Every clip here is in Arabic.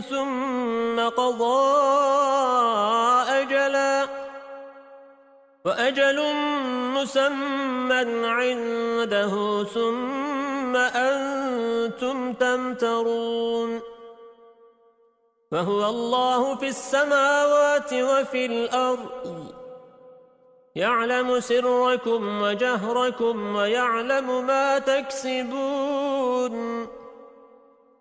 ثم قضى أجلا وأجل مسمى عنده ثم أنتم تمترون فهو الله في السماوات وفي الأرض يعلم سركم وجهركم ويعلم ما تكسبون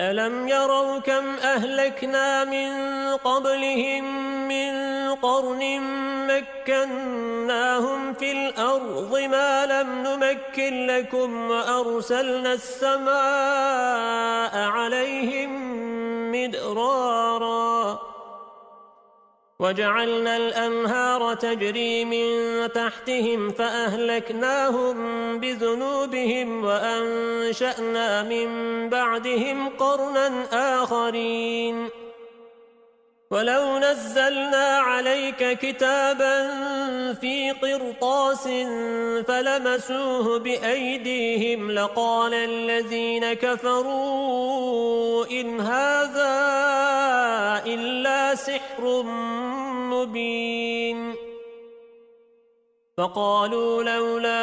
ألم يروا كم أهلكنا من قبلهم من قرن مكناهم في الأرض ما لم نمكن لكم وأرسلنا السماء عليهم مدرارا وجعلنا الأنهار تجري من تحتهم فأهلكناهم بذنوبهم وأنشأنا من بعدهم قرنا آخرين. ولو نزلنا عليك كتابا في قرطاس فلمسوه بأيديهم لقال الذين كفروا إن هذا إلا سحر مبين. فقالوا لولا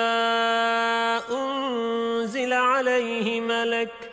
أنزل عليه ملك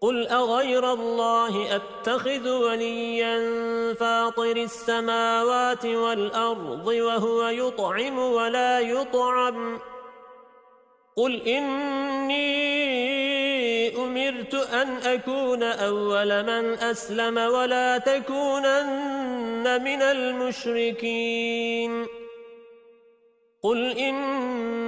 قل أغير الله أتخذ وليا فاطر السماوات والأرض وهو يطعم ولا يطعم قل إني أمرت أن أكون أول من أسلم ولا تكونن من المشركين قل إني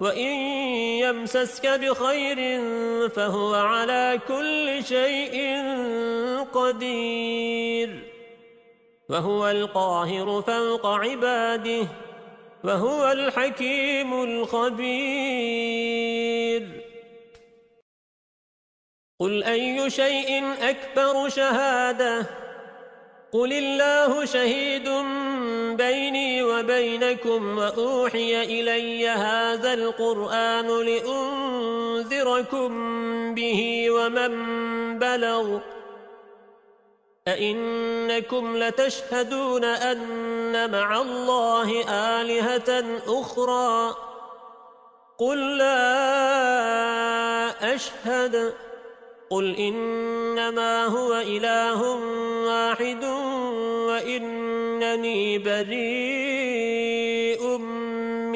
وَإِن يَمْسَسْكَ بِخَيْرٍ فَهُوَ عَلَى كُلِّ شَيْءٍ قَدِيرٌ. وَهُوَ الْقَاهِرُ فَوْقَ عِبَادِهِ وَهُوَ الْحَكِيمُ الْخَبِيرُ. قُلْ أَيُّ شَيْءٍ أَكْبَرُ شَهَادَةً؟ قل الله شهيد بيني وبينكم وأوحي إلي هذا القرآن لأنذركم به ومن بلغ أئنكم لتشهدون أن مع الله آلهة أخرى قل لا أشهد قل إنما هو إله واحد وإنني بريء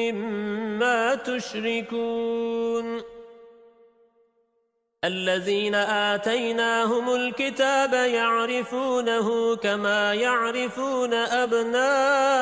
مما تشركون الذين آتيناهم الكتاب يعرفونه كما يعرفون أبناءهم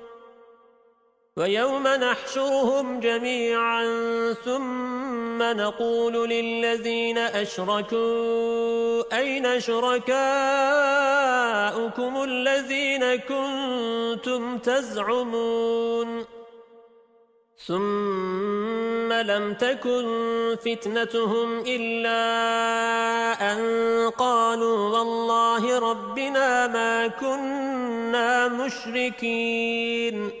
ويوم نحشرهم جميعا ثم نقول للذين أشركوا أين شركاؤكم الذين كنتم تزعمون؟ ثم لم تكن فتنتهم إلا أن قالوا والله ربنا ما كنا مشركين.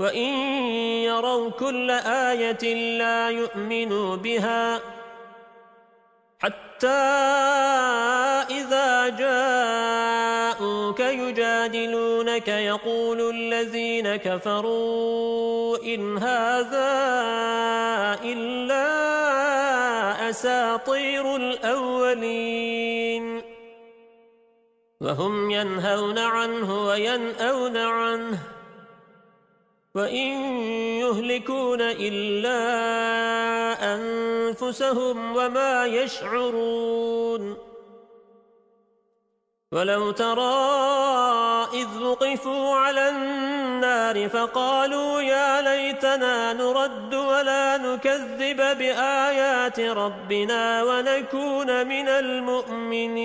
وإن يروا كل آية لا يؤمنوا بها حتى إذا جاءوك يجادلونك يقول الذين كفروا إن هذا إلا أساطير الأولين وهم ينهون عنه وينأون عنه وَإِن يُهْلِكُونَ إِلَّا أَنفُسَهُمْ وَمَا يَشْعُرُونَ وَلَوْ تَرَى إِذْ وُقِفُوا عَلَى النَّارِ فَقَالُوا يَا لَيْتَنَا نُرَدُّ وَلَا نُكَذِّبَ بِآيَاتِ رَبِّنَا وَنَكُونَ مِنَ الْمُؤْمِنِينَ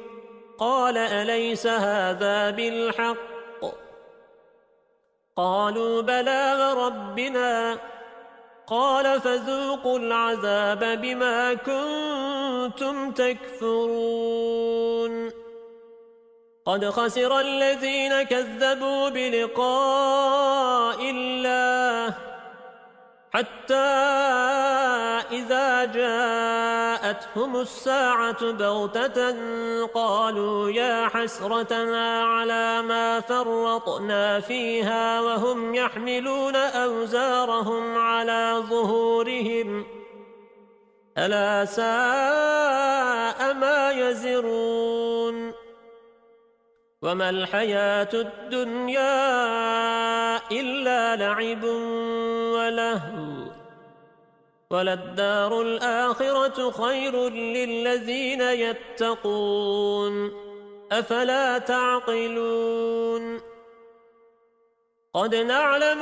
قال أليس هذا بالحق؟ قالوا بلى ربنا قال فذوقوا العذاب بما كنتم تكفرون. قد خسر الذين كذبوا بلقاء الله. حتى إذا جاءتهم الساعة بغتة قالوا يا حسرتنا على ما فرطنا فيها وهم يحملون أوزارهم على ظهورهم. ألا ساء ما يزرون. وما الحياة الدنيا إلا لعب ولهو وللدار الآخرة خير للذين يتقون أفلا تعقلون قد نعلم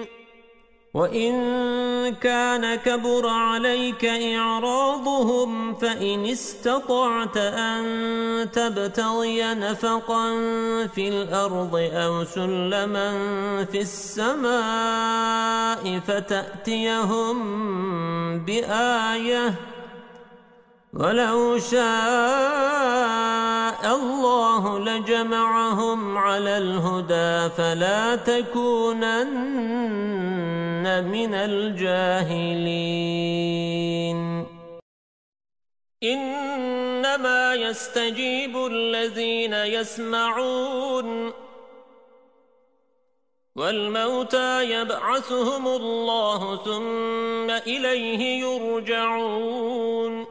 وَإِن كَانَ كَبُرَ عَلَيْكَ إِعْرَاضُهُمْ فَإِنِ اسْتَطَعْتَ أَن تَبْتَغِيَ نَفَقًا فِي الْأَرْضِ أَوْ سُلَّمًا فِي السَّمَاءِ فَتَأْتِيَهُم بِآيَةٍ وَلَوْ شَاءَ اللَّهُ لَجَمَعَهُمْ عَلَى الْهُدَى فَلَا تَكُونَنَّ مِنَ الْجَاهِلِينَ. إِنَّمَا يَسْتَجِيبُ الَّذِينَ يَسْمَعُونَ وَالْمَوْتَى يَبْعَثُهُمُ اللَّهُ ثُمَّ إِلَيْهِ يُرْجَعُونَ.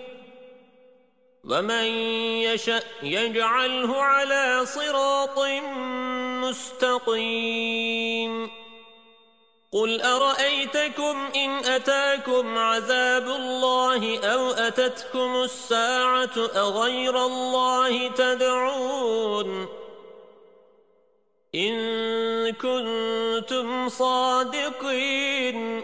ومن يشاء يجعله على صراط مستقيم قل أرأيتكم إن أتاكم عذاب الله أو أتتكم الساعة أغير الله تدعون إن كنتم صادقين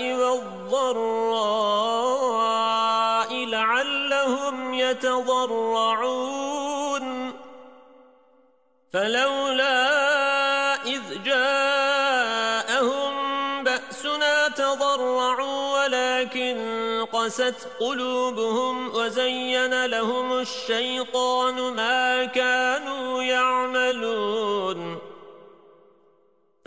يتضرعون. فلولا إذ جاءهم بأسنا تضرعوا ولكن قست قلوبهم وزين لهم الشيطان ما كانوا يعملون.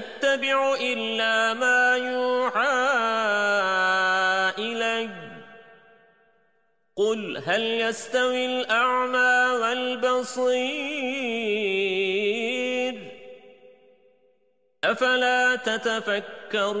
أتبع إلا ما يوحى إلي. قل هل يستوي الأعمى والبصير؟ أفلا تتفكرون؟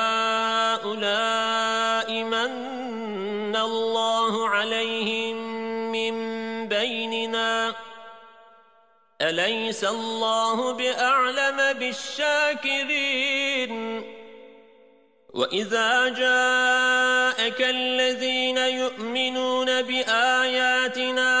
أليس الله بأعلم بالشاكرين؟ وإذا جاءك الذين يؤمنون بآياتنا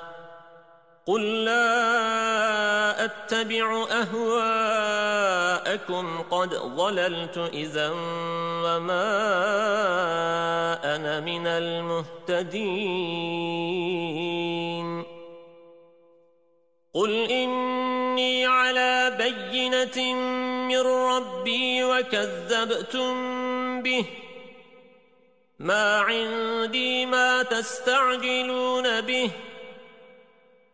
قل لا أتبع أهواءكم قد ضللت إذا وما أنا من المهتدين قل إني على بينة من ربي وكذبتم به ما عندي ما تستعجلون به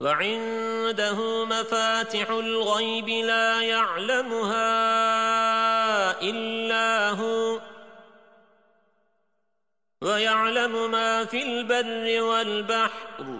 وعنده مفاتح الغيب لا يعلمها إلا هو ويعلم ما في البر والبحر.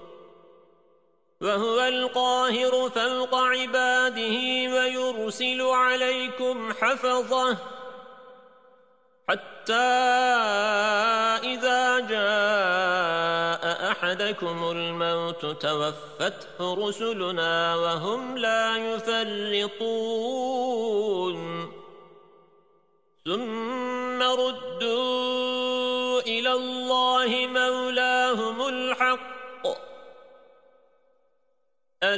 وهو القاهر فوق عباده ويرسل عليكم حفظه. حتى إذا جاء أحدكم الموت توفته رسلنا وهم لا يفرطون. ثم ردوا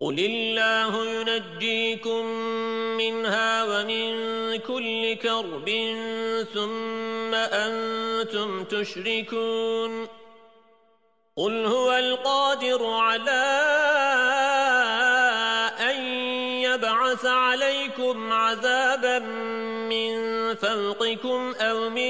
قل الله ينجيكم منها ومن كل كرب ثم أنتم تشركون قل هو القادر على أن يبعث عليكم عذابا من فوقكم أو من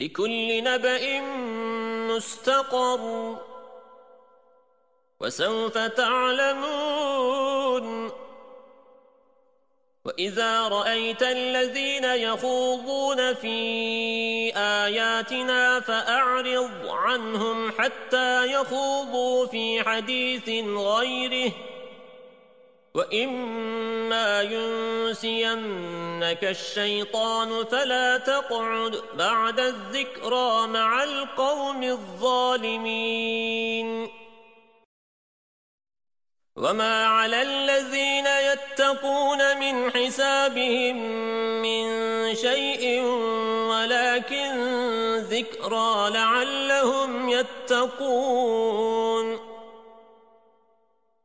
لكل نبأ مستقر. وسوف تعلمون. وإذا رأيت الذين يخوضون في آياتنا فأعرض عنهم حتى يخوضوا في حديث غيره. وَإِمَّا يُنْسِيَنَّكَ الشَّيْطَانُ فَلَا تَقْعُدْ بَعْدَ الذِّكْرَى مَعَ الْقَوْمِ الظَّالِمِينَ وَمَا عَلَى الَّذِينَ يَتَّقُونَ مِنْ حِسَابِهِمْ مِنْ شَيْءٍ وَلَكِنْ ذِكْرَى لَعَلَّهُمْ يَتَّقُونَ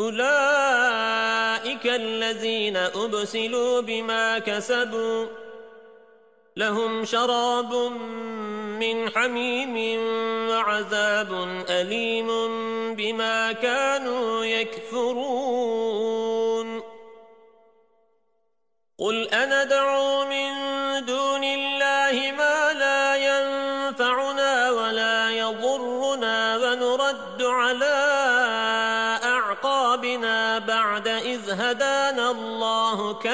أولئك الذين أبسلوا بما كسبوا لهم شراب من حميم وعذاب أليم بما كانوا يكفرون. قل أنا دعو من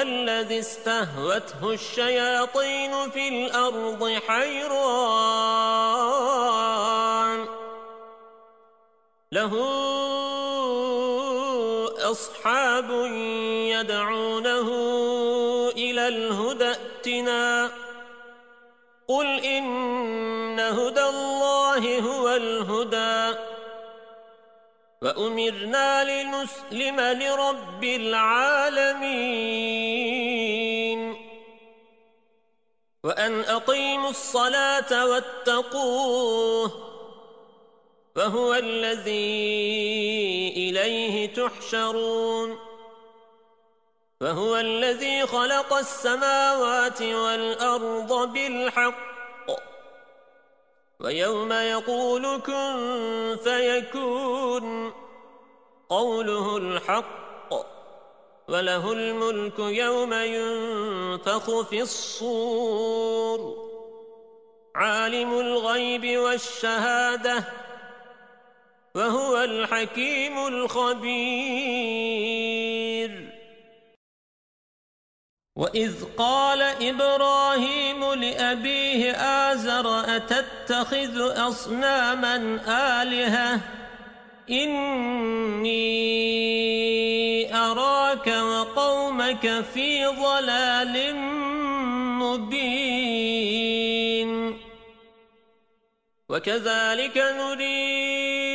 كالذي استهوته الشياطين في الأرض حيران. له أصحاب يدعونه إلى الهدى ائتنا. قل إن هدى الله هو الهدى. وأمرنا لنسلم لرب العالمين. وأن أقيموا الصلاة واتقوه وهو الذي إليه تحشرون. وهو الذي خلق السماوات والأرض بالحق. ويوم يقول كن فيكون قوله الحق وله الملك يوم ينفخ في الصور. عالم الغيب والشهادة وهو الحكيم الخبير. وَإِذْ قَالَ إِبْرَاهِيمُ لِأَبِيهِ آزَرَ أَتَتَّخِذُ أَصْنَامًا آلِهَةً إِنِّي أَرَاكَ وَقَوْمَكَ فِي ضَلَالٍ مُبِينٍ وَكَذَلِكَ نُرِي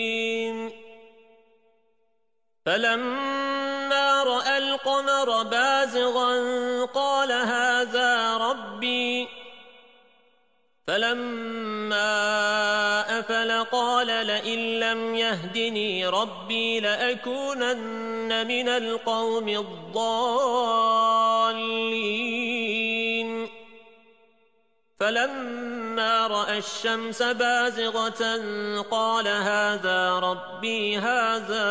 فَلَمَّا رَأَى الْقَمَرَ بَازِغًا قَالَ هَذَا رَبِّي. فَلَمَّا أَفَلَ قَالَ لَئِن لَّمْ يَهْدِنِي رَبِّي لَأَكُونَنَّ مِنَ الْقَوْمِ الضَّالِّينَ. فَلَمَّا رَأَى الشَّمْسَ بَازِغَةً قَالَ هَذَا رَبِّي هَذَا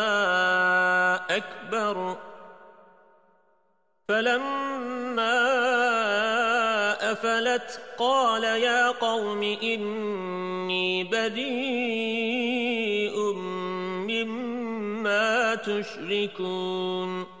أَكْبَرُ. فَلَمَّا أَفَلَتْ قَالَ يَا قَوْمِ إِنِّي بَرِيءٌ مِّمَّا تُشْرِكُونَ.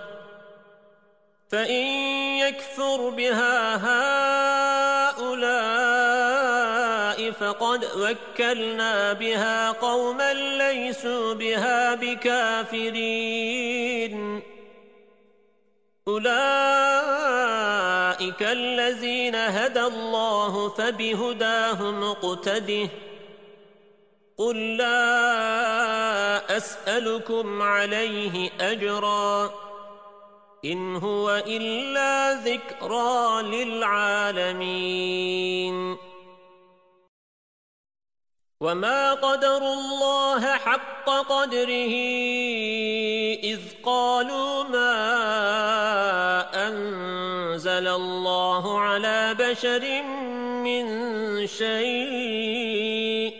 فإن يكفر بها هؤلاء فقد وكلنا بها قوما ليسوا بها بكافرين. أولئك الذين هدى الله فبهداه مقتده قل لا أسألكم عليه أجرا. إن هو إلا ذكرى للعالمين. وما قدر الله حق قدره إذ قالوا ما أنزل الله على بشر من شيء.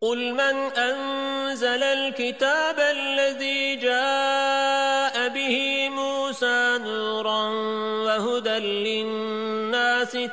قل من أنزل الكتاب الذي جاء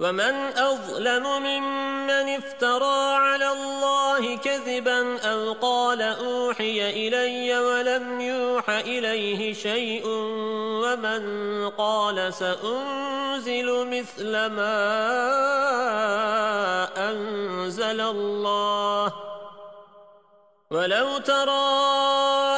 ومن أظلم ممن افترى على الله كذبا أو قال أوحي إلي ولم يوح إليه شيء ومن قال سأنزل مثل ما أنزل الله ولو ترى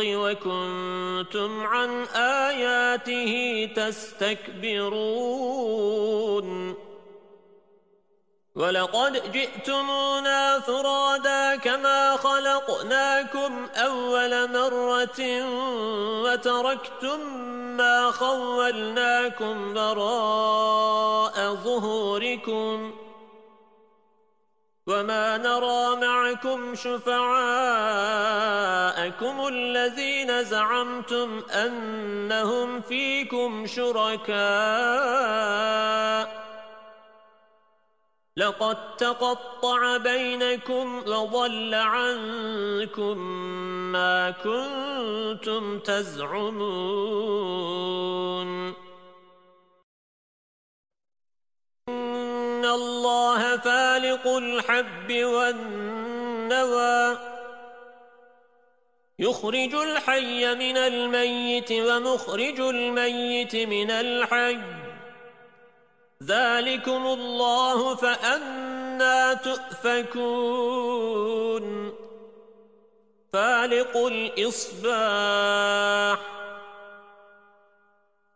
وكنتم عن آياته تستكبرون. ولقد جئتمونا فرادا كما خلقناكم أول مرة وتركتم ما خولناكم براء ظهوركم. وما نرى معكم شفعاءكم الذين زعمتم أنهم فيكم شركاء لقد تقطع بينكم وضل عنكم ما كنتم تزعمون إن الله فالق الحب والنوى. يخرج الحي من الميت ومخرج الميت من الحي. ذلكم الله فأنا تؤفكون. فالق الإصباح.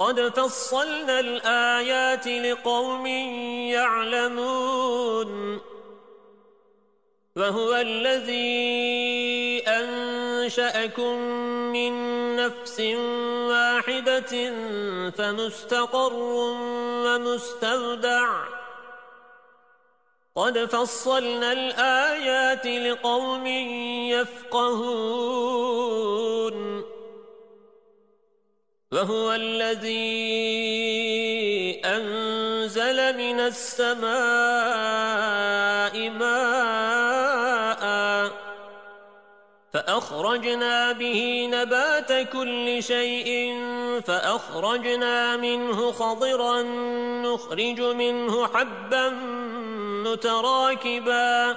قد فصلنا الآيات لقوم يعلمون. وهو الذي أنشأكم من نفس واحدة فمستقر ومستودع. قد فصلنا الآيات لقوم يفقهون. وهو الذي أنزل من السماء ماء فأخرجنا به نبات كل شيء فأخرجنا منه خضرا نخرج منه حبا متراكبا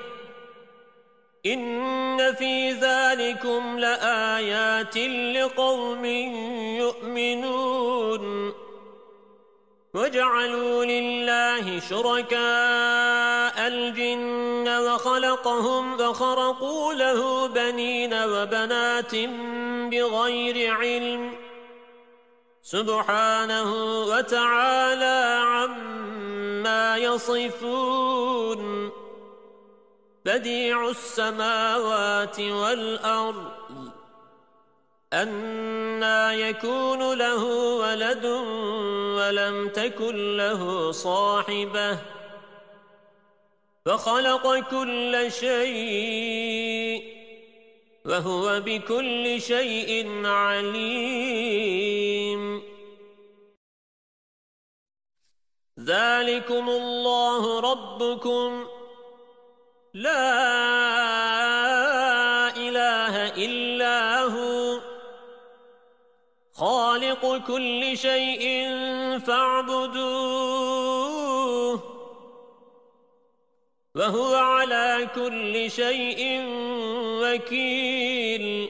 إن في ذلكم لآيات لقوم يؤمنون وجعلوا لله شركاء الجن وخلقهم فخرقوا له بنين وبنات بغير علم سبحانه وتعالى عما يصفون بديع السماوات والأرض أنا يكون له ولد ولم تكن له صاحبة فخلق كل شيء وهو بكل شيء عليم. ذلكم الله ربكم. لا إله إلا هو. خالق كل شيء فاعبدوه. وهو على كل شيء وكيل.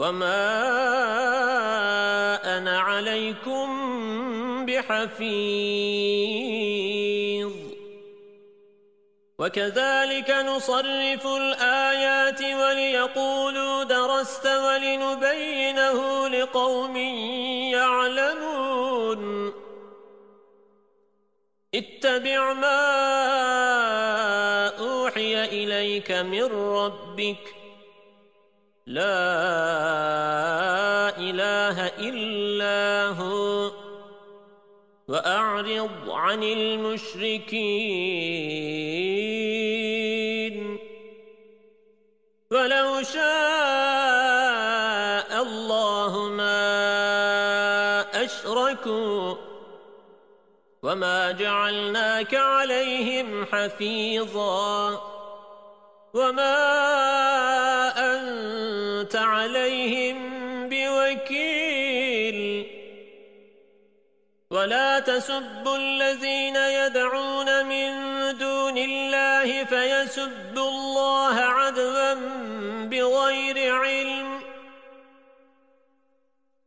وما أنا عليكم بحفيظ وكذلك نصرف الآيات وليقولوا درست ولنبينه لقوم يعلمون اتبع ما أوحي إليك من ربك لا إله إلا هو. وأعرض عن المشركين. ولو شاء الله ما أشركوا وما جعلناك عليهم حفيظا. وما أنت عليهم بوكيل ولا تسبوا الذين يدعون من دون الله فيسبوا الله عدوا بغير علم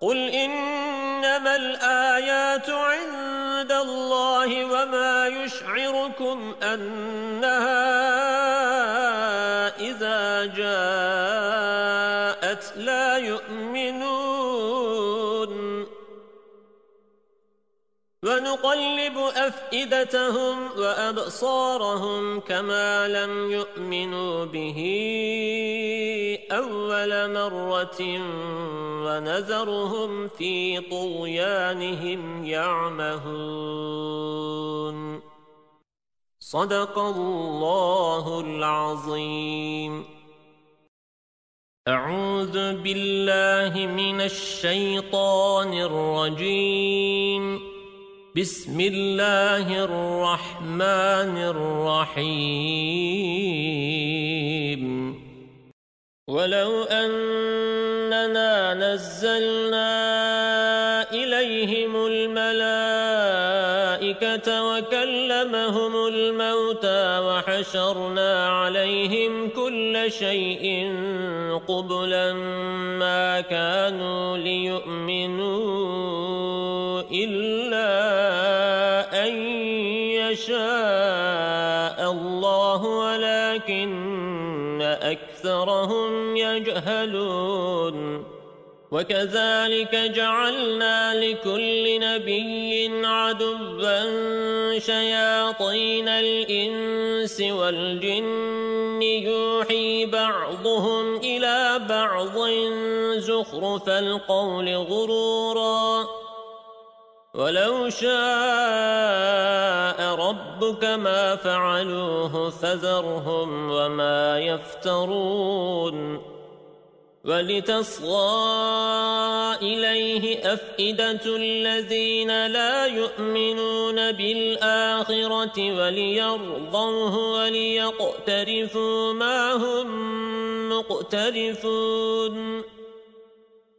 قل إنما الآيات عند الله وما يشعركم أنها أفئدتهم وأبصارهم كما لم يؤمنوا به أول مرة ونذرهم في طغيانهم يعمهون. صدق الله العظيم. أعوذ بالله من الشيطان الرجيم. بسم الله الرحمن الرحيم. ولو أننا نزلنا إليهم الملائكة وكلمهم الموتى وحشرنا عليهم كل شيء قبلا ما كانوا ليؤمنوا. يشاء الله ولكن أكثرهم يجهلون. وكذلك جعلنا لكل نبي عدبا شياطين الإنس والجن. يوحي بعضهم إلى بعض زخرف القول غرورا. ولو شاء ربك ما فعلوه فذرهم وما يفترون. ولتصغى إليه أفئدة الذين لا يؤمنون بالآخرة وليرضوه وليقترفوا ما هم مقترفون.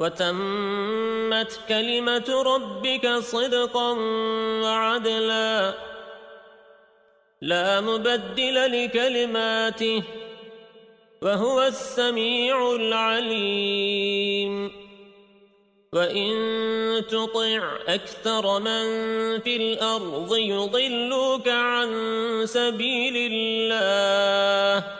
وتمت كلمة ربك صدقا وعدلا. لا مبدل لكلماته وهو السميع العليم. وإن تطع أكثر من في الأرض يضلوك عن سبيل الله.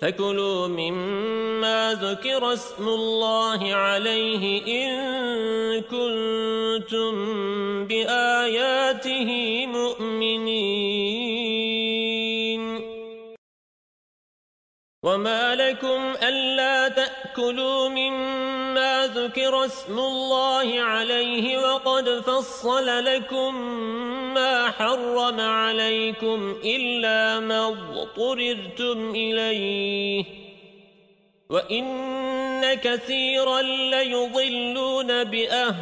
فكلوا مما ذكر اسم الله عليه إن كنتم بآياته مؤمنين وما لكم ألا تأكلوا مما ذكر اسم الله عليه وقد فصل لكم ما حرم عليكم إلا ما اضطررتم إليه. وإن كثيرا ليضلون بأهوائهم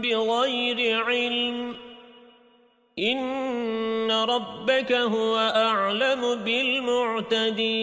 بغير علم. إن ربك هو أعلم بالمعتدين.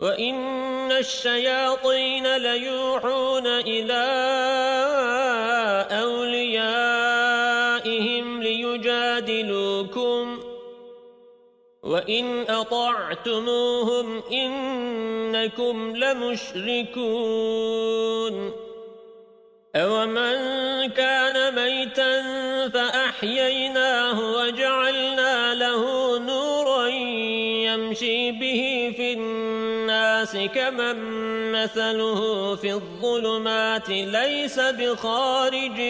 وإن الشياطين ليوحون إلى أوليائهم ليجادلوكم وإن أطعتموهم إنكم لمشركون أومن كان ميتا فأحييناه وجعلنا الناس كمن مثله في الظلمات ليس بخارج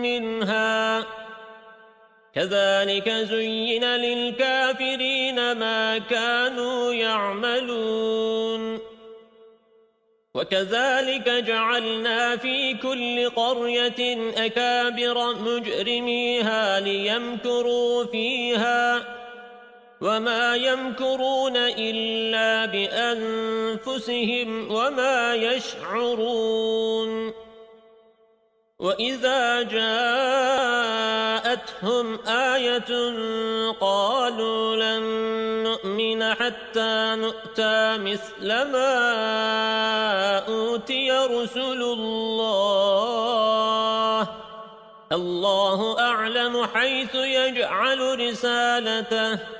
منها. كذلك زين للكافرين ما كانوا يعملون. وكذلك جعلنا في كل قرية أكابر مجرميها ليمكروا فيها. وما يمكرون إلا بأنفسهم وما يشعرون وإذا جاءتهم آية قالوا لن نؤمن حتى نؤتى مثل ما أوتي رسل الله الله أعلم حيث يجعل رسالته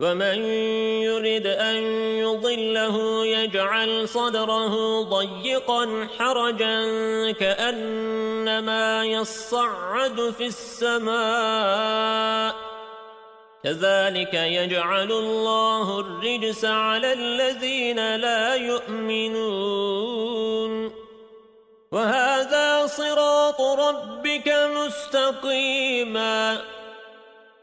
ومن يرد أن يضله يجعل صدره ضيقا حرجا كأنما يصعد في السماء. كذلك يجعل الله الرجس على الذين لا يؤمنون. وهذا صراط ربك مستقيماً.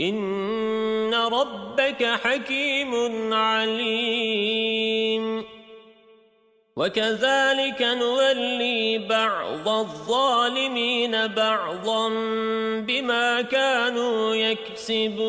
إن ربك حكيم عليم. وكذلك نولي بعض الظالمين بعضا بما كانوا يكسبون.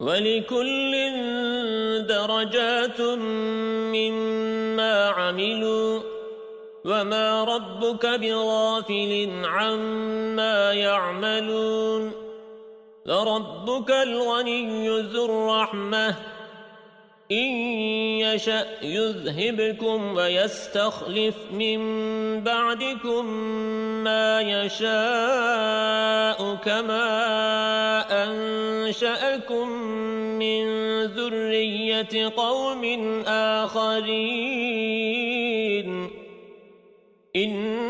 ولكل درجات مما عملوا وما ربك بغافل عما يعملون لربك الغني ذو الرحمة إن يشأ يذهبكم ويستخلف من بعدكم ما يشاء كما أنشأكم من ذرية قوم آخرين. إنما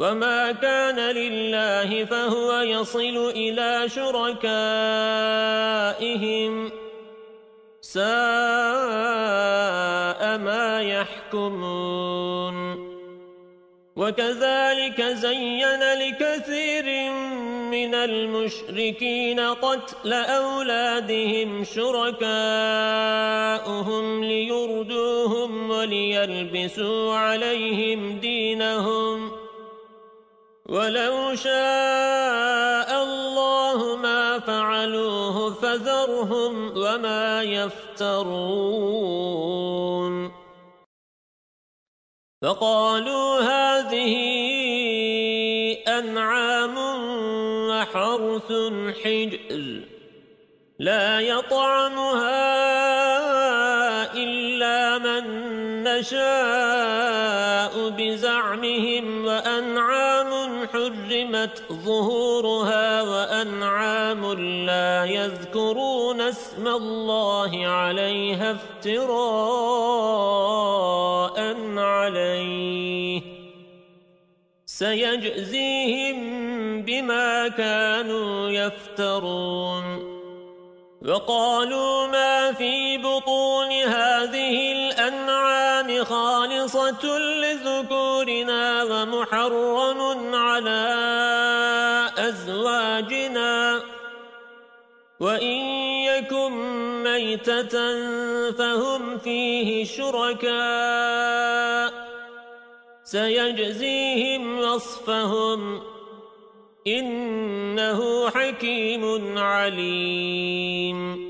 وما كان لله فهو يصل إلى شركائهم ساء ما يحكمون وكذلك زين لكثير من المشركين قتل أولادهم شركاؤهم ليردوهم وليلبسوا عليهم دينهم ولو شاء الله ما فعلوه فذرهم وما يفترون. فقالوا هذه أنعام وحرث حجر لا يطعمها إلا من نشاء بزعمهم وأنعام حرمت ظهورها وأنعام لا يذكرون اسم الله عليها افتراء عليه. سيجزيهم بما كانوا يفترون. وقالوا ما في بطون هذه خالصة لذكورنا ومحرم على أزواجنا. وإن يكن ميتة فهم فيه شركاء. سيجزيهم وصفهم. إنه حكيم عليم.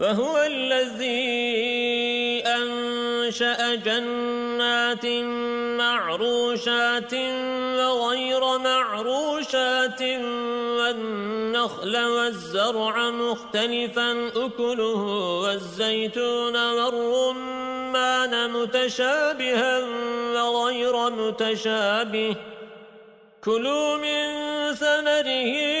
وهو الذي أنشأ جنات معروشات وغير معروشات والنخل والزرع مختلفا أكله والزيتون والرمان متشابها وغير متشابه. كلوا من ثمره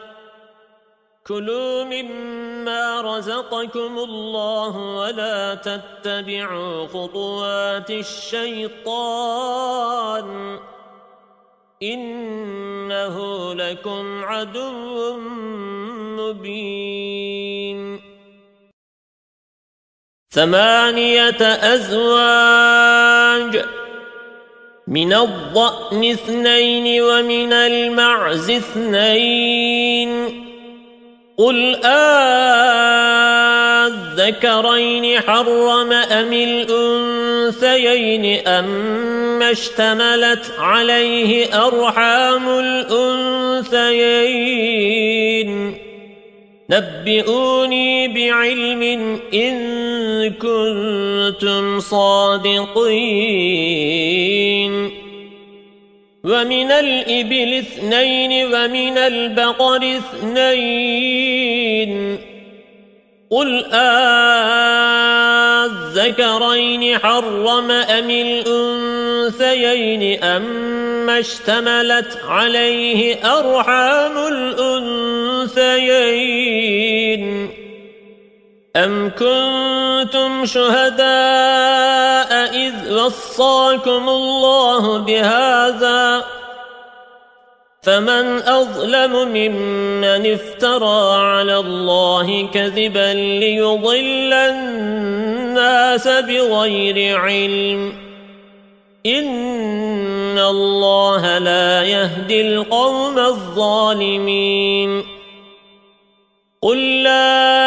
كلوا مما رزقكم الله ولا تتبعوا خطوات الشيطان إنه لكم عدو مبين ثمانية أزواج من الضأن اثنين ومن المعز اثنين قل آذكرين حرم أم الأنثيين أم اشتملت عليه أرحام الأنثيين؟ نبئوني بعلم إن كنتم صادقين. ومن الإبل اثنين ومن البقر اثنين. قل آذكرين حرم أم الأنثيين أم اشتملت عليه أرحام الأنثيين؟ أم كنتم شهداء إذ وصاكم الله بهذا فمن أظلم ممن افترى على الله كذبا ليضل الناس بغير علم إن الله لا يهدي القوم الظالمين قل لا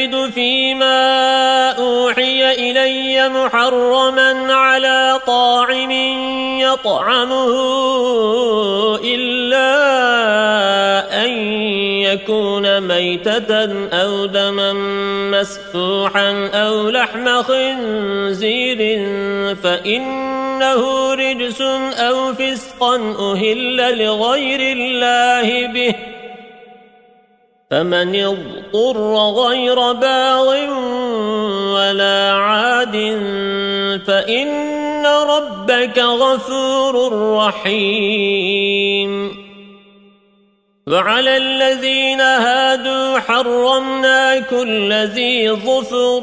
أجد فيما أوحي إلي محرما على طاعم يطعمه إلا أن يكون ميتة أو دما مسفوحا أو لحم خنزير فإنه رجس أو فسقا أهل لغير الله به. فمن اضطر غير باغ ولا عاد فإن ربك غفور رحيم. وعلى الذين هادوا حرمنا كل ذي ظفر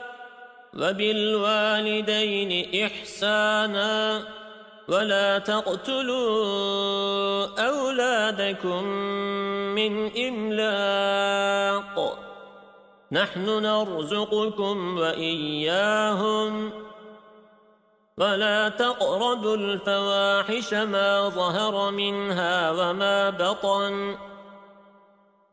وبالوالدين إحسانا ولا تقتلوا أولادكم من إملاق. نحن نرزقكم وإياهم. ولا تقربوا الفواحش ما ظهر منها وما بطن.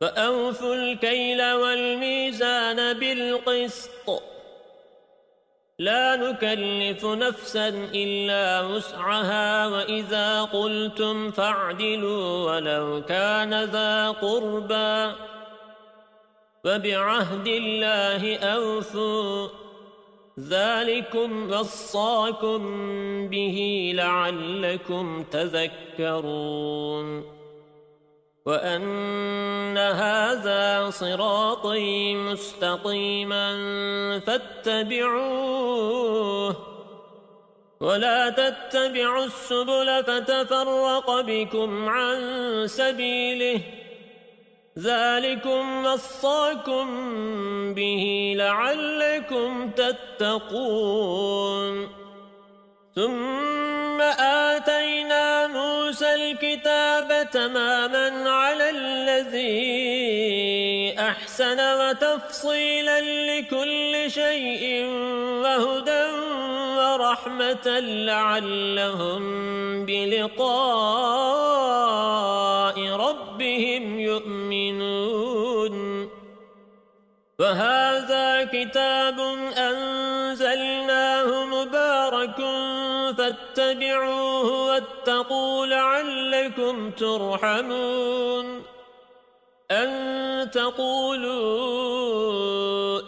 فأوفوا الكيل والميزان بالقسط. لا نكلف نفسا إلا وسعها وإذا قلتم فاعدلوا ولو كان ذا قربا وبعهد الله أوفوا. ذلكم وصاكم به لعلكم تذكرون. وأن هذا صراطي مستقيما فاتبعوه ولا تتبعوا السبل فتفرق بكم عن سبيله ذلكم وصاكم به لعلكم تتقون ثم آتينا موسى الكتاب تماما على الذي أحسن وتفصيلا لكل شيء وهدى ورحمة لعلهم بلقاء ربهم يؤمنون. وهذا كتاب أنزلناه فاتبعوه واتقوا لعلكم ترحمون أن تقولوا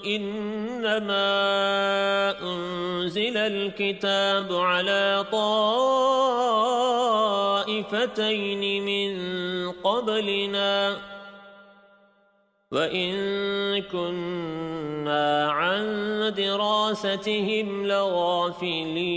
إنما أنزل الكتاب على طائفتين من قبلنا وَإِن كُنَّا عَن دِرَاسَتِهِمْ لَغَافِلِينَ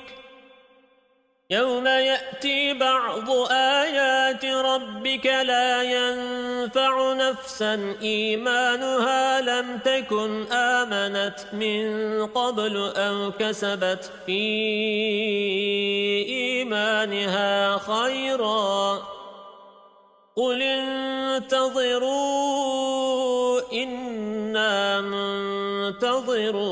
يوم يأتي بعض آيات ربك لا ينفع نفسا إيمانها لم تكن آمنت من قبل أو كسبت في إيمانها خيراً قل انتظروا إنا منتظرون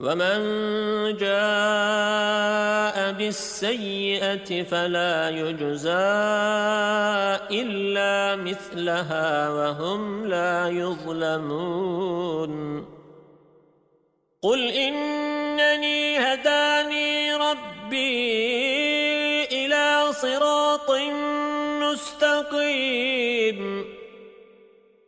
ومن جاء بالسيئة فلا يجزى إلا مثلها وهم لا يظلمون قل إنني هداني ربي صراط مستقيم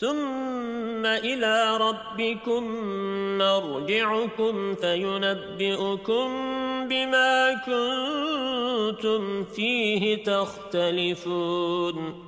ثم إلى ربكم مرجعكم فينبئكم بما كنتم فيه تختلفون.